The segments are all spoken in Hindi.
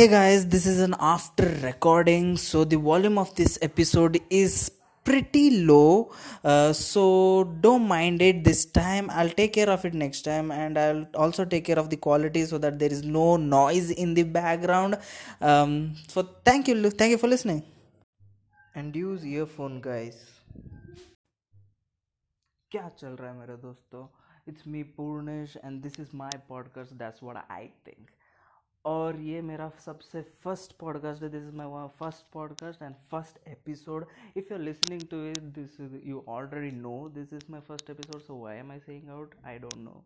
Hey guys, this is an after recording, so the volume of this episode is pretty low. Uh, so don't mind it this time. I'll take care of it next time, and I'll also take care of the quality so that there is no noise in the background. Um, so thank you, thank you for listening. And use earphone, guys. क्या चल रहा है मेरे दोस्तों it's me Purnesh and this is my podcast that's what I think और ये मेरा सबसे फ़र्स्ट पॉडकास्ट है। This is my first podcast and first episode if you are listening to it this you already know this is my first episode so why am I saying out I don't know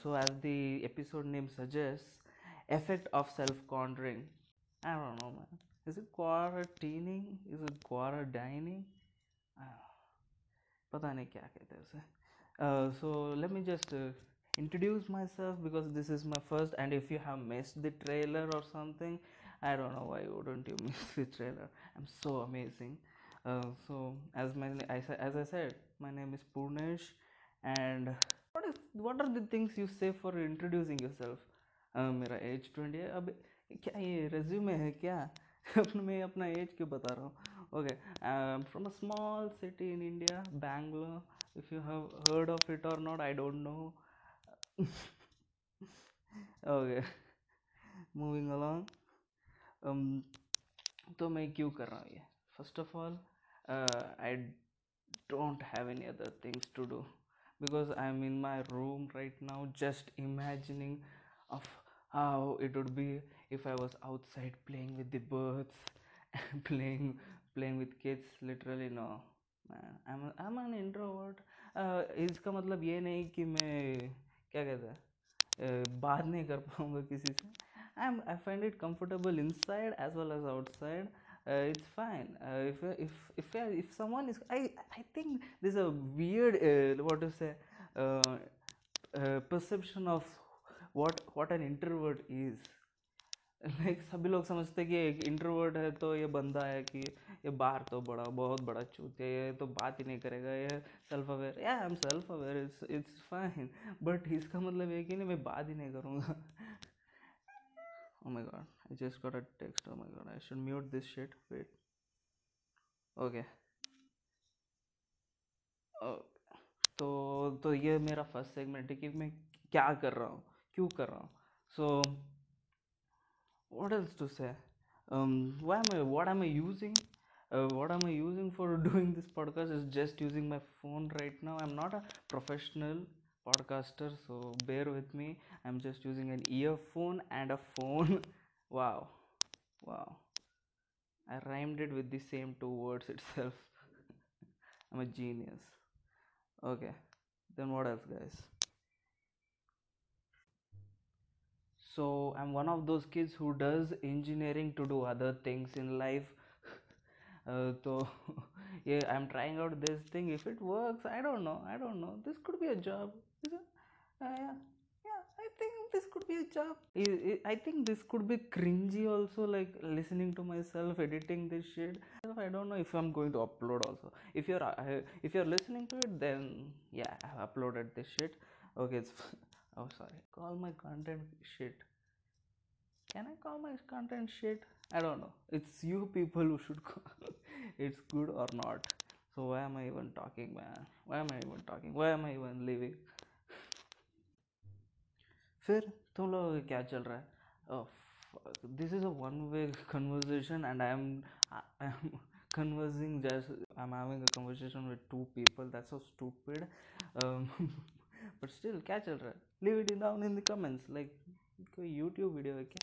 so as the episode name suggests, effect of self-cornering i don't know, man. Is it quarantining? Is it quarantining? पता नहीं क्या कहते हैं उसे। So let me just introduce myself because this is my first and if you have missed the trailer or something i don't know why wouldn't you miss the trailer i'm so amazing uh, so as my I, sa- as i said my name is purnesh and what is what are the things you say for introducing yourself uh, मेरा एज ट्वेंटी है अब क्या ये रेज्यूमे है क्या अपने मैं अपना एज क्यों बता रहा हूँ okay from a small city in India Bangalore if you have heard of it or not i don't know okay moving along um तो मैं क्यों कर रहा हूँ ये first of all I don't have any other things to do because i'm in my room right now just imagining of how it would be if i was outside playing with the birds playing playing with kids literally no man i'm a, i'm an introvert uh, इसका मतलब ये नहीं कि मैं क्या कहते हैं? बात नहीं कर पाऊँगा किसी से। I am I find it comfortable inside as well as outside it's fine if if if someone is I I think this a weird what is a of what what an introvert is like सभी लोग समझते कि एक इंट्रोवर्ट है तो ये बंदा है कि ये बाहर तो बड़ा बहुत बड़ा चूत है ये तो बात ही नहीं करेगा ये सेल्फ अवेयर या I am self aware it's it's fine but इसका मतलब ये कि नहीं मैं बात ही नहीं करूँगा। Oh my god i just got a text oh my god i should mute this shit oh, तो तो ये मेरा फ़र्स्ट सेगमेंट है कि मैं क्या कर रहा हूँ क्यों कर रहा हूँ? सो what else to say? Um why am i what am i using? Uh, what am i using for doing this podcast is just using my phone right now. I'm not a professional podcaster so bear with me. I'm just using an earphone and a phone. Wow. Wow. I rhymed it with the same two words itself. I'm a genius. Okay. Then what else guys so i'm one of those kids who does engineering to do other things in life. Uh, so yeah i'm trying out this thing. If it works i don't know. I don't know. This could be a job uh, yeah. I think this could be a job. I think this could be cringy also like listening to myself editing this shit. I don't know if i'm going to upload also. If you're uh, if you're listening to it then yeah i've uploaded this shit. Okay it's oh sorry call my content shit can i call my content shit i don't know it's you people who should call it's good or not so why am i even talking man why am i even talking why am i even living फिर तुम लोग क्या चल रहा है this is a one way conversation and I am I am conversing just i'm having a conversation with two people that's so stupid um, but still catch alright leave it in down in the comments like YouTube ವಿಡಿಯೋಕ್ಕೆ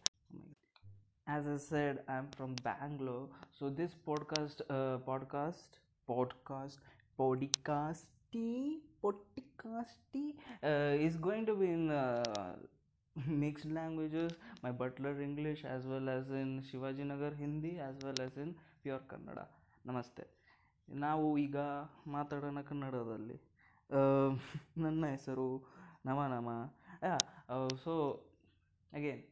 as I said I am from Bangalore so this podcast podcast podcast podcast podcast is going to be in mixed languages my butler English as well as in Shivajinagar Hindi as well as in pure Kannada ನಮಸ್ತೆ ನಾವು ಈಗ ಮಾತಾಡೋಣ ಕನ್ನಡದಲ್ಲಿ. ನನ್ನ ಹೆಸರು ನಮ ನಮ. ಸೊ ಅಗೇನ್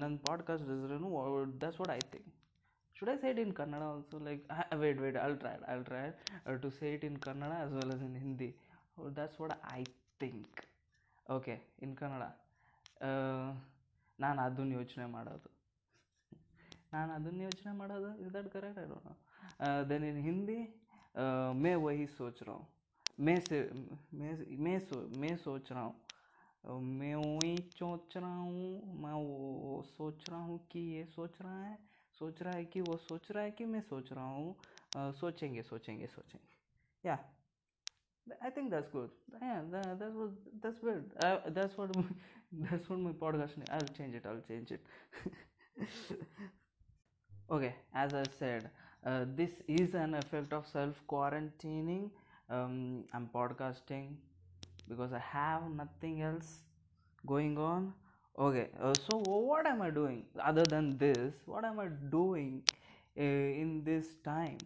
ನನ್ನ ಪಾಡ್ಕಾಸ್ಟ್ ಹೆಸರೇನು that's what I think should I say it in Kannada also like wait wait I try I try to say it in Kannada as well as in Hindi that's what I think okay in Kannada ನಾನು ಅದನ್ನು ಯೋಚನೆ ಮಾಡೋದು. ನಾನು ಅದನ್ನ ಯೋಚನೆ ಮಾಡೋದು is that correct I don't know then in Hindi May ವಹಿ ಸೋಚ್ मैं से, मैं मैं सो, मैं सोच रहा हूँ। मैं वही सोच रहा हूँ, मैं वो सोच रहा हूँ कि ये सोच रहा है, सोच रहा है कि वो सोच रहा है कि मैं सोच रहा हूँ। सोचेंगे सोचेंगे सोचेंगे। Yeah I think this good this what this what my podcast नहीं I change it all change it okay as I said this is an effect of self quarantining Um, I'm podcasting because I have nothing else going on. Okay, uh, so what am I doing other than this? What am I doing uh, in this time?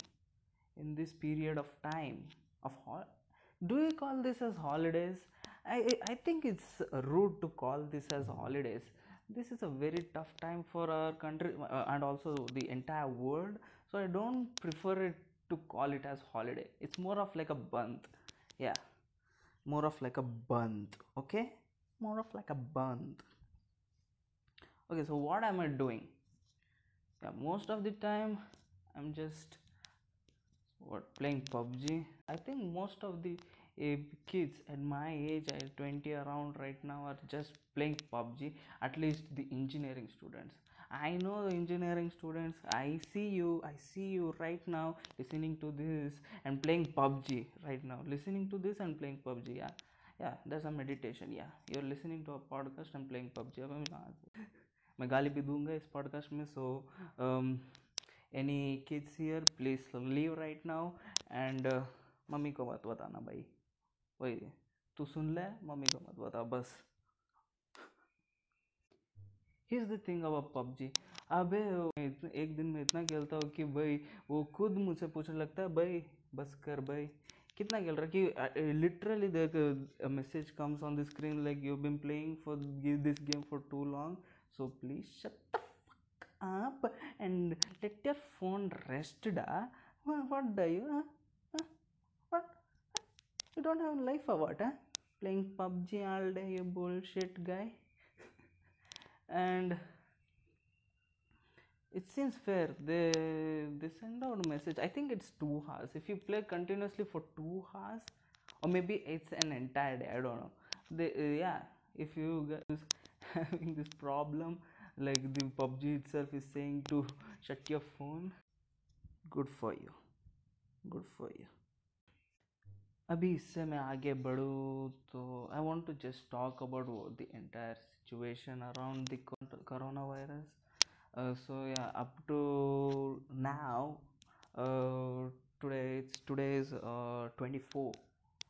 in this period of time of hol- do you call this as holidays I, I think it's rude to call this as holidays this is a very tough time for our country uh, and also the entire world so i don't prefer it to call it as holiday it's more of like a band yeah more of like a band okay more of like a band okay so what am i doing yeah most of the time i'm just what playing PUBG. I think most of the uh, kids at my age, I 20 around right now, are just playing PUBG. At least the engineering students. I know the engineering students. I see you. I see you right now listening to this and playing PUBG right now. Listening to this and playing PUBG. Yeah, yeah. That's a meditation. Yeah, you're listening to a podcast and playing PUBG. मैं गाली भी दूँगा इस पॉडकास्ट में so any kids here please leave right now and mummy को मत बताना भाई वही तू सुन ले मम्मी को मत बता बस is the thing about PUBG अब एक दिन में इतना खेलता हूँ कि भाई, वो खुद मुझसे पूछने लगता है, भाई, बस कर भाई। कितना खेल रहा है कि लिटरली देख message comes on the screen like you been playing for this game for too long so please shut up and let your phone rest the what the you you don't have life about playing PUBG all day you bullshit guy and it seems fair. They they send out a message. I think it's two hours. If you play continuously for two hours or maybe it's an entire day i don't know. They uh, yeah if you guys having this problem like the pubg itself is saying to shut your phone good for you. Good for you अभी इससे मैं आगे बढ़ूँ तो I want to just talk about the entire situation around the corona virus so yeah up to now today it's today is twenty four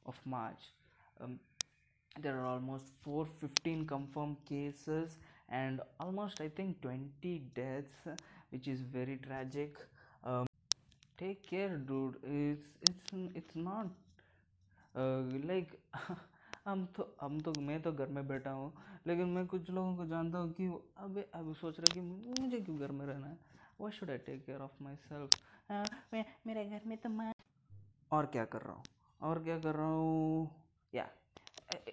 of March there are almost four fifteen confirm cases and almost I think twenty deaths which is very tragic take care dude it's it's it's not like हम तो हम तो मैं तो घर में बैठा हूँ लेकिन मैं कुछ लोगों को जानता हूँ कि अबे अब सोच रहा कि मुझे क्यों घर में रहना है? Why should I take care of myself मैं मेरे घर में तो माँ और क्या कर रहा हूँ? और क्या कर रहा हूँ? या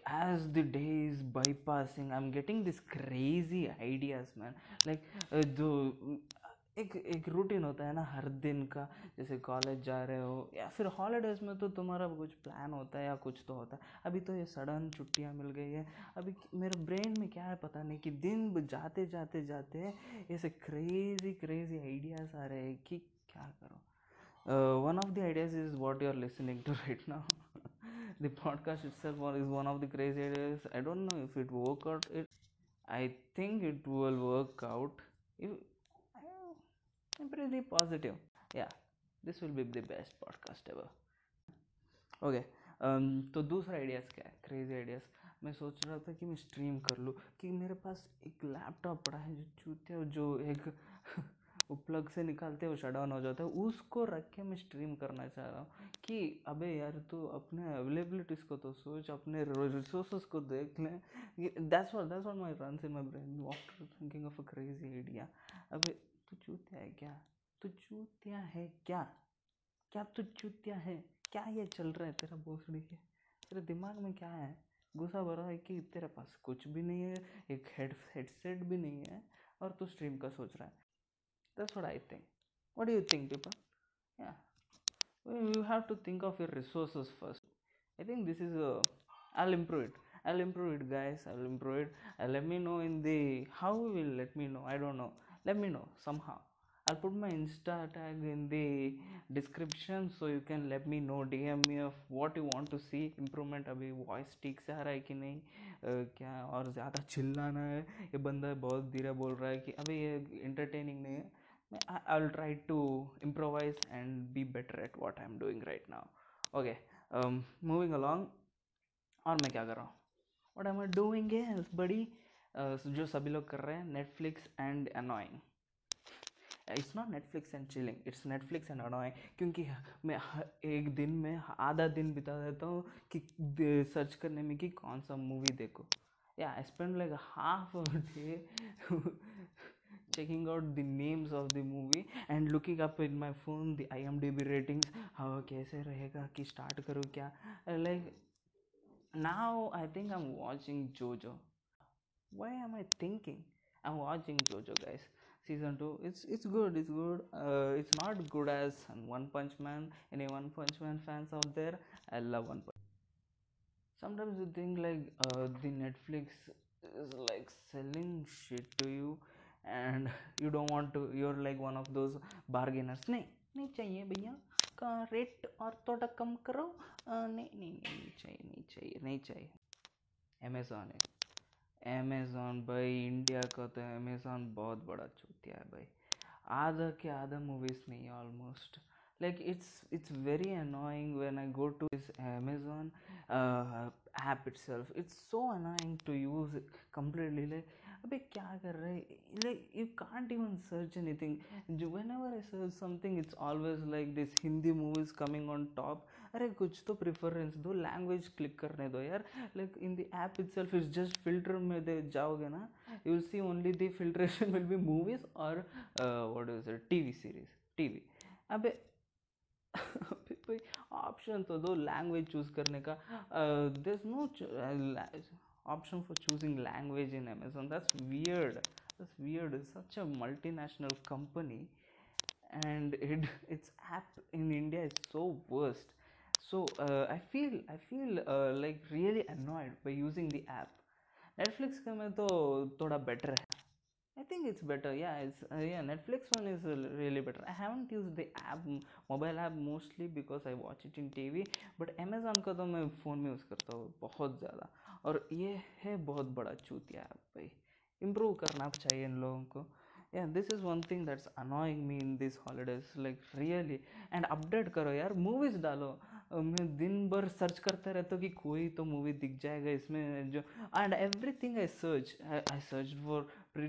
as the days bypassing i'm getting this crazy ideas man. Like uh, जो एक एक रूटीन होता है ना हर दिन का, जैसे कॉलेज जा रहे हो या फिर हॉलीडेज में तो तुम्हारा कुछ प्लान होता है या कुछ तो होता है। अभी तो ये सडन छुट्टियाँ मिल गई है। अभी मेरे ब्रेन में क्या है पता नहीं कि दिन जाते जाते जाते ऐसे क्रेजी क्रेजी आइडियाज़ आ रहे हैं कि क्या करो। One of the ideas is what you are listening to right ना the podcast itself is one of the crazy ideas I don't know if it work out it I think it will work out i'm pretty positive. Yeah, this will be the best podcast ever. Okay तो दूसरा आइडियाज़ क्या है? क्रेजी आइडियाज़ मैं सोच रहा था कि मैं स्ट्रीम कर लूँ, कि मेरे पास एक लैपटॉप पड़ा है जो चूते जो एक वो प्लग से निकालते वो शट डाउन हो जाता है। उसको रख के मैं स्ट्रीम करना चाह रहा हूँ कि अबे यार तू अपने अवेलेबिलिटीज़ को तो सोच, अपने रिसोर्सेज को देख लें। That's what that's what my runs in my brain after thinking of a crazy idea अबे तू है क्या? तू चूतिया है क्या? क्या तू चूतिया है? क्या ये चल रहा है तेरा भोसड़ी के? तेरे दिमाग में क्या है? गुस्सा भरा है कि तेरे पास कुछ भी नहीं है, एक हेड हेडसेट भी नहीं है और तू स्ट्रीम का सोच रहा है। This what I think what you think people you have to think of your resources first I think this is I improve it I improve it guys I improve it let me know in the how will let me know I don't know let me know somehow i'll put my insta tag in the description so you can let me know dm me of what you want to see improvement अभी वॉइस ठीक से आ रहा है कि नहीं uh, क्या और ज़्यादा चिल्लाना है ये बंदा बहुत धीरे बोल रहा है कि अभी ये इंटरटेनिंग नहीं है I, will try to improvise and be better at what I'm doing right now. Okay, um, moving along. और मैं क्या कर रहा हूँ वट एम आई डूइंग बड़ी जो सभी लोग कर रहे हैं Netflix and annoying it's not Netflix and chilling it's Netflix and annoying क्योंकि मैं एक दिन में, आधा दिन बिता देता हूँ कि सर्च करने में कि कौन सा मूवी देखो। Yeah I spend like half day checking out the names of the movie and looking up in my phone the IMDb ratings. how कैसे रहेगा, कि start करूँ क्या? Like, now I think I'm watching JoJo. why am I thinking I'm watching JoJo guys season 2 it's it's good it's good uh, it's not good as One Punch Man any One Punch Man fans out there I love One Punch sometimes you think like uh, the Netflix is like selling shit to you and you don't want to you're like one of those bargainers नहीं नहीं चाहिए भैया का रेट और थोड़ा कम करो नहीं नहीं नहीं चाहिए नहीं चाहिए नहीं चाहिए अमेज़ॉन है अमेज़ॉन भाई इंडिया का तो अमेज़ॉन बहुत बड़ा चूतिया है भाई। आधा के आधा मूवीज़ नहीं almost like it's it's very annoying when i go to this amazon uh, app itself. It's so annoying to use completely. Like अबे क्या कर रहे like you can't even search anything जो whenever I search something it's always like this Hindi movies coming on top अरे कुछ तो प्रिफरेंस दो लैंग्वेज क्लिक करने दो यार। Like in the app itself is just filter में दे जाओगे ना you will see only the filtration will be movies और what is T V series T V अबे ऑप्शन तो दो लैंग्वेज चूज़ करने का। This no option for choosing language in amazon. That's weird. That's weird. Such a multinational company and it, its app in india is so worst. So uh, i feel i feel uh, like really annoyed by using the app netflix का में तो थोड़ा better है I think it's better. Yeah, it's uh, yeah. Netflix one is uh, really better. I haven't used the app, mobile app mostly because I watch it in TV. But Amazon का तो मैं फ़ोन में यूज़ करता हूँ बहुत ज़्यादा और ये है बहुत बड़ा चूतिया ऐप भाई इम्प्रूव करना चाहिए इन लोगों को yeah this is one thing that's annoying me in these holidays like really and update करो यार movies डालो मैं दिन भर सर्च करता रहता हूँ कि कोई तो मूवी दिख जाएगा इसमें, जो and everything I search I search for pre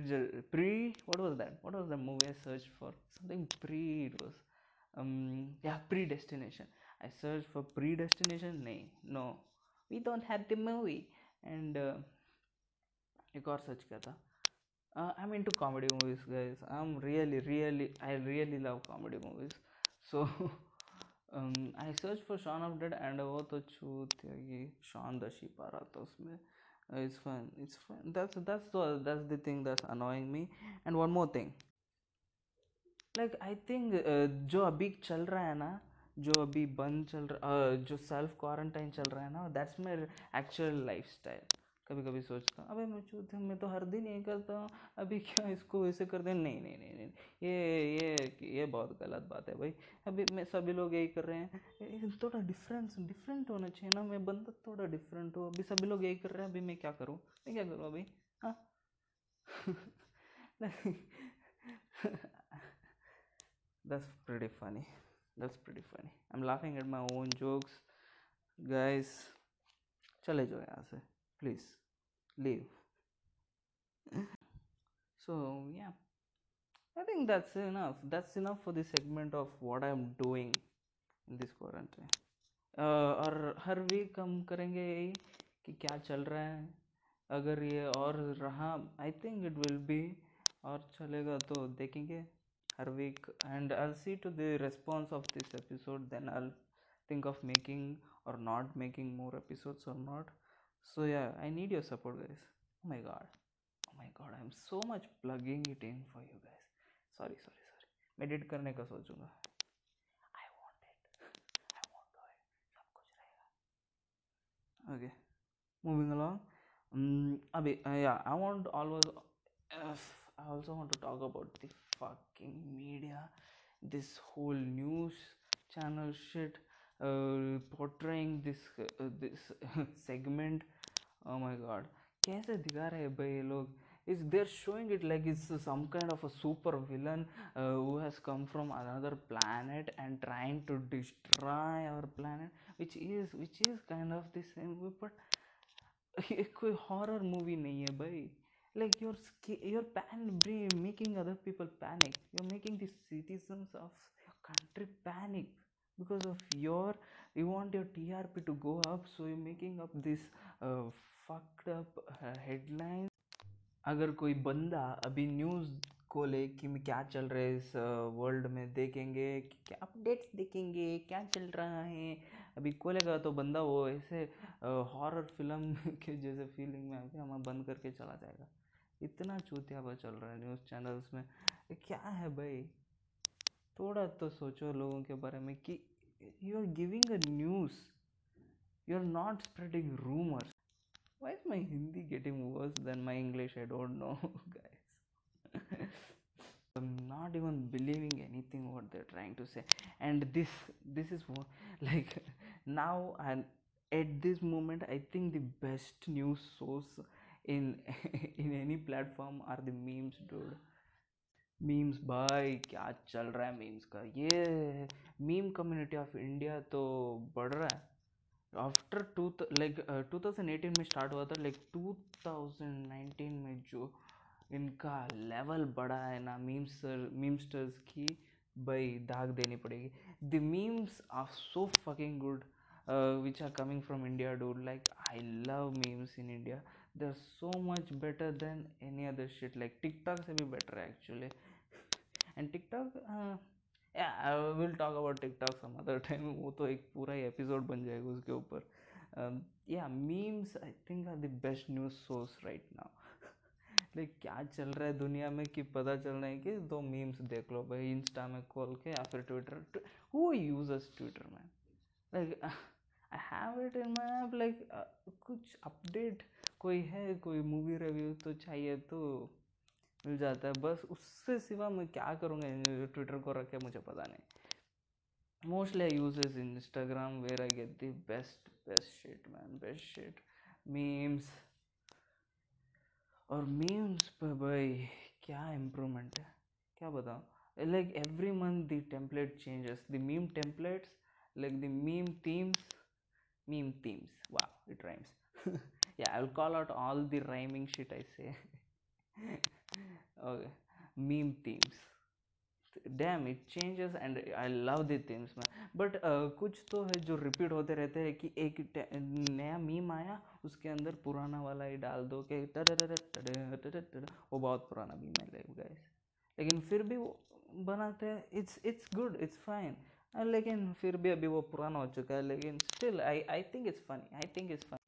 pre what was that what was the movie I search for something pre it was yeah predestination I search for predestination नहीं no we don't have the movie and एक और सर्च किया था। I am into comedy movies guys I am really really I really love comedy movies so I search for Shaun of dead and वो तो छूत ये शॉन द शीप आ रहा था उसमें। Fun it's fun that's that's the that's the thing that's annoying me. And one more thing. Like i think uh, जो अभी चल रहा है ना जो अभी बंद चल रहा uh, जो सेल्फ क्वारंटाइन चल रहा है ना that's my actual lifestyle कभी कभी सोचता हूँ, अबे मैं चूत मैं तो हर दिन ये करता हूँ, अभी क्या इसको ऐसे कर दें? नहीं नहीं नहीं नहीं, ये ये ये बहुत गलत बात है भाई। अभी मैं सभी लोग यही कर रहे हैं। थोड़ा डिफरेंस डिफरेंट होना चाहिए ना, मैं बंदा थोड़ा डिफरेंट हूँ, अभी सभी लोग यही कर रहे हैं, अभी मैं क्या करूँ? मैं क्या करूँ अभी? हाँ? that's pretty funny. That's pretty funny. I'm laughing at my own jokes. Guys, चले जाओ यहाँ से। Please leave so yeah i think that's enough that's enough for this segment of what i'm doing in this quarantine uh, और हर वीक हम करेंगे यही कि क्या चल रहा है अगर ये और रहा I think it will be और चलेगा तो देखेंगे हर week and I see to the response of this episode then I think of making or not making more episodes or not so yeah i need your support guys oh my god oh my god i'm so much plugging it in for you guys sorry sorry sorry मैं एडिट करने का सोचूंगा I won't it I won't do it सब कुछ रहेगा ओके मूविंग अलॉन्ग अभी या I want always I also want to talk about the fucking media this whole news channel shit uh, portraying this uh, this segment oh my god कैसे दिखा रहे हैं भाई ये लोग is they're showing it like it's some kind of a super villain uh, who has come from another planet and trying to destroy our planet which is which is kind of the same way but ये कोई horror movie नहीं है भाई like you're sca- you're pan making other people panic you're making the citizens of your country panic because of your you want your trp to go up so you're making up this uh, fucked up uh, अगर कोई बंदा अभी न्यूज़ खोले कि मैं क्या चल रहा है इस वर्ल्ड में देखेंगे क्या अपडेट्स देखेंगे क्या चल रहा है। अभी खोलेगा तो बंदा वो ऐसे हॉरर फ़िल्म के जैसे फीलिंग में आके हमें बंद करके चला जाएगा। इतना चूतियापा चल रहा है न्यूज़ चैनल्स में। क्या है भाई? थोड़ा तो सोचो लोगों के बारे में कि you are giving a news you are not spreading rumours why is my hindi getting worse than my english i don't know guys i'm not even believing anything what they're trying to say and this this is what like now and at this moment i think the best news source in in any platform are the memes dude memes भाई क्या चल रहा है मीम्स का ये मीम कम्युनिटी ऑफ इंडिया तो बढ़ रहा है after two like two thousand eighteen में स्टार्ट हुआ था लाइक टू थाउज़ेंड नाइनटीन में जो इनका लेवल बढ़ा है ना मीम्सर मीमस्टर्स की, भाई दाग देनी पड़ेगी। The memes are so fucking good which are coming from India do like I love memes in India they are so much better than any other shit like TikTok से भी बेटर है actually and TikTok will talk about tiktok some other time. वो तो एक पूरा ही एपिसोड बन जाएगा उसके ऊपर. Yeah memes I think are the best news source right now like क्या चल रहा है दुनिया में कि पता चल रहा है कि दो मीम्स देख लो भाई इंस्टा में खोल के या फिर ट्विटर हु यूज़र्स ट्विटर में like I have it in my like कुछ अपडेट कोई है, कोई मूवी रिव्यू तो चाहिए तो मिल जाता है। बस उससे सिवा मैं क्या करूँगा? ट्विटर को रख के मुझे पता नहीं। Mostly I use is Instagram where I get the best best shit man best shit memes और मीम्स पे भाई क्या इम्प्रूवमेंट है? क्या बताऊँ? Like every month the template changes the meme templates like the meme themes, meme themes. Wow, it rhymes. Yeah, i'll call out all the rhyming shit i say. okay meme damn it changes and I love the themes man but कुछ तो है जो रिपीट होते रहते हैं कि एक नया मीम आया उसके अंदर पुराना वाला ही डाल दो कि वो बहुत पुराना मीम है गाइस लेकिन फिर भी वो बनाते हैं it's it's good it's fine लेकिन फिर भी अभी वो पुराना हो चुका है लेकिन still I I think it's funny I think it's funny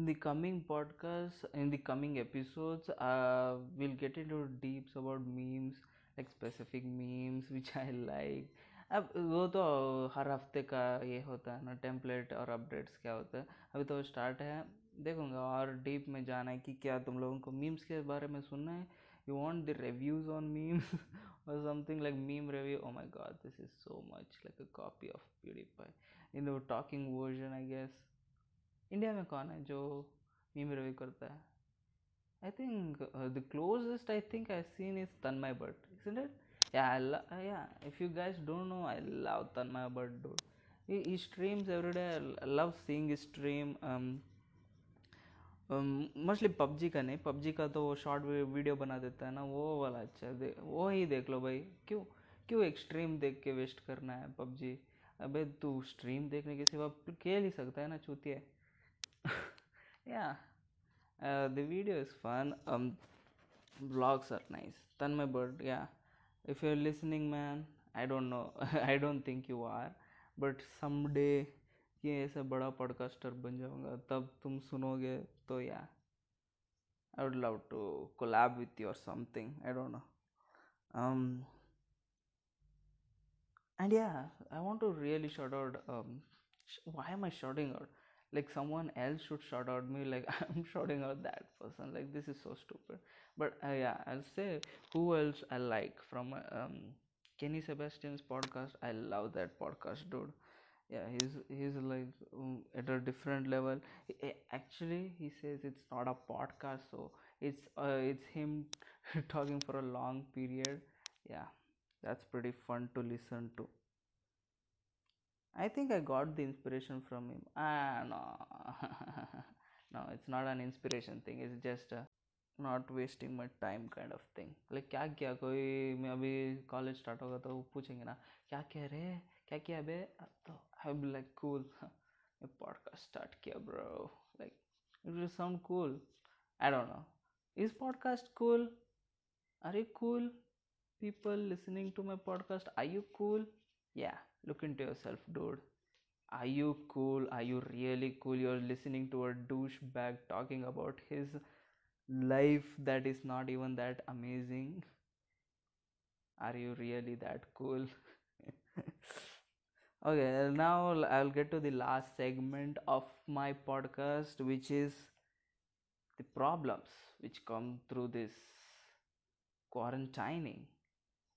in the coming podcast in the coming episodes uh, we'll get into deeps about memes like specific memes which i like अब वो तो हर हफ़्ते का ये होता है ना टेम्पलेट और अपडेट्स क्या होता है अभी तो स्टार्ट है देखूँगा और डीप में जाना है कि क्या तुम लोगों को मीम्स के बारे में सुनना है you want the reviews on memes or something like meme review oh my god this is so much like a copy of pewdiepie in the talking version i guess India में कौन है जो मीम रिव्यू करता है? I think the closest I think I seen is Tanmay but isn't it? Yeah I lo- yeah if you guys don't know i love tanmay but dude. He, he streams every his stream um mostly PUBG का नहीं. पबजी का तो वो शॉर्ट वीडियो बना देता है ना वो वाला अच्छा है. वो ही देख लो भाई. क्यों क्यों एक स्ट्रीम देख के वेस्ट करना है पबजी अबे तू स्ट्रीम देखने के सिवा खेल ही सकता है ना चूतिया. yeah uh, the video is fun um vlogs are nice tanmay bird yeah if you're listening man i don't know i don't think you are but someday ये ऐसा बड़ा पॉडकास्टर बन जाऊंगा तब तुम सुनोगे तो या I would love to collab with you और something I don't know um and yeah i want to really shout out um sh- why am i shouting out like someone else should shout out me like i'm shouting out that person like this is so stupid. But uh, yeah i'll say who else i like from um kenny sebastian's podcast? I love that podcast dude. Yeah he's he's like um, at a different level. He- actually he says it's not a podcast so it's uh, it's him talking for a long period. Yeah that's pretty fun to listen to i think i got the inspiration from him ah no no it's not an inspiration thing it's just a not wasting my time kind of thing like क्या किया कोई मैं अभी कॉलेज स्टार्ट होगा तो पूछेंगे ना क्या किया रे क्या किया बे तो आई बी लाइक कूल मैं पॉडकास्ट स्टार्ट किया bro like it will sound cool I don't know is podcast cool are you cool people listening to my podcast are you cool yeah look into yourself dude. Are you cool? Are you really cool? You're listening to a douchebag talking about his life that is not even that amazing. Are you really that cool? Okay now i'll get to the last segment of my podcast which is the problems which come through this quarantining.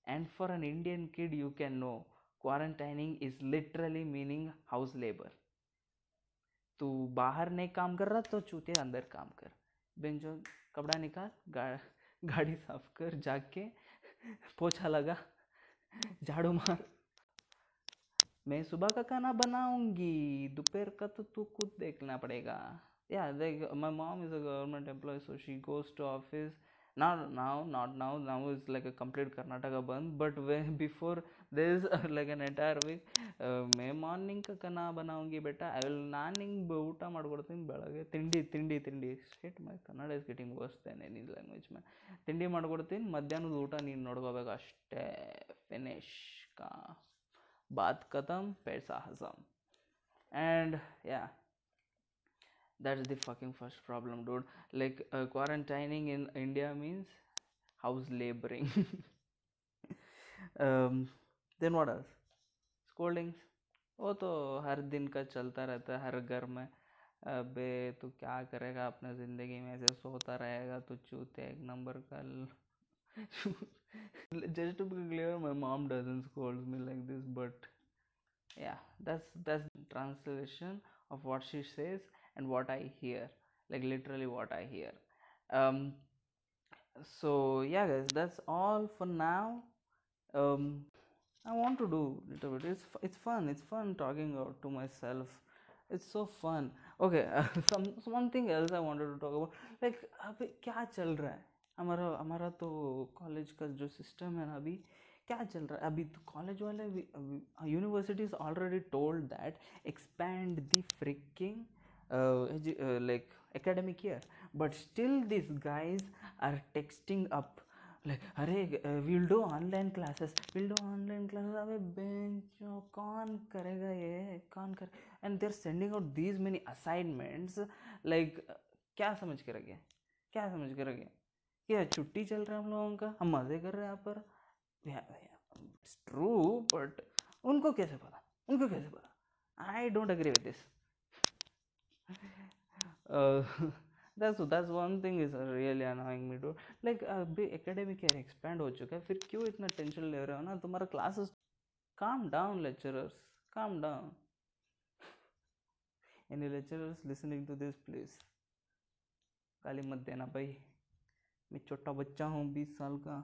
And for an indian kid you can know quarantining is literally meaning house labour तू बाहर नहीं काम कर रहा तो चूते अंदर काम कर। बेंजो कपड़ा निकाल गा, गाड़ी साफ़ कर जाग के पोछा लगा झाड़ू मार। मैं सुबह का खाना बनाऊँगी दोपहर का तो तू खुद देखना पड़ेगा। या देख my mom is a government employ so she goes to office not now not now now is like a complete Karnataka bandh but we before there is uh, like an entire week May morning ಕನ ಬನಾವಂಗಿ ಬೆಟ್ಟ ಐ ವಿಲ್ ನಾನು ಹಿಂಗೆ ಊಟ ಮಾಡ್ಕೊಡ್ತೀನಿ ಬೆಳಗ್ಗೆ ತಿಂಡಿ ತಿಂಡಿ ತಿಂಡಿ state my Kannada is getting worse than any language May ತಿಂಡಿ ಮಾಡ್ಕೊಡ್ತೀನಿ ಮಧ್ಯಾಹ್ನದ ಊಟ ನೀನು ನೋಡ್ಕೋಬೇಕು ಅಷ್ಟೇ ಫಿನಿಶ್ ಕಾ ಬಾತ್ ಖತಮ್ ಪೈಸಾ ಹಸಮ್ and yeah that's the fucking first problem dude like uh, quarantining in india means house laboring um, then what are scoldings वो तो हर दिन का चलता रहता है, हर घर में। अबे, तू क्या करेगा अपने ज़िंदगी में? ऐसे सोता रहेगा तो चूते एक नंबर का just to be clear my mom doesn't me like this but yeah this this translation of what she says and what I hear like literally what I hear so yeah guys all for now I want to do little bit. It's it's fun. It's fun talking out to myself. It's so fun. Okay, uh, some, some one thing else I wanted to talk about. Like अभी क्या चल रहा है हमारा हमारा तो कॉलेज का जो सिस्टम है ना अभी क्या चल रहा है अभी तो कॉलेज वाले universities already told that expand the freaking uh, uh, like academic year but still these guys are texting up Like अरे will we'll online classes will we'll online classes अबे बेंचो कौन करेगा ये? कौन कर? And sending out these many assignments. Like uh, क्या समझ के रखे क्या समझ के रखे क्या छुट्टी चल रहा है हम लोगों का? हम मज़े कर रहे हैं यहाँ पर। इट्स ट्रू बट उनको कैसे पता? उनको कैसे पता? I don't agree with this that's that's one thing is really annoying me too like अभी एकेडमिक ईयर एक्सपेंड हो चुका है फिर क्यों इतना टेंशन ले रहे हो ना तुम्हारा classes calm down lecturers calm down any lecturers listening to this please गाली मत देना भाई मैं छोटा बच्चा हूँ बीस साल का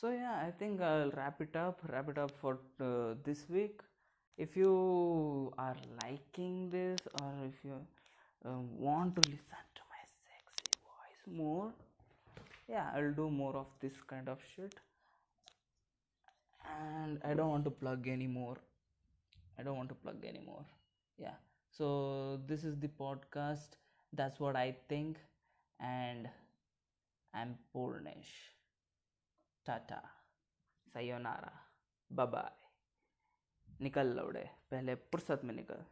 so yeah i think i'll wrap it up wrap it up for uh, this week if you are liking this or if you uh, want to listen to my sexy voice more yeah i'll do more of this kind of shit and i don't want to plug anymore i don't want to plug anymore yeah so this is the podcast that's what i think and i'm purnish tata sayonara bye bye निकल लौड़े पहले फुर्सत में निकल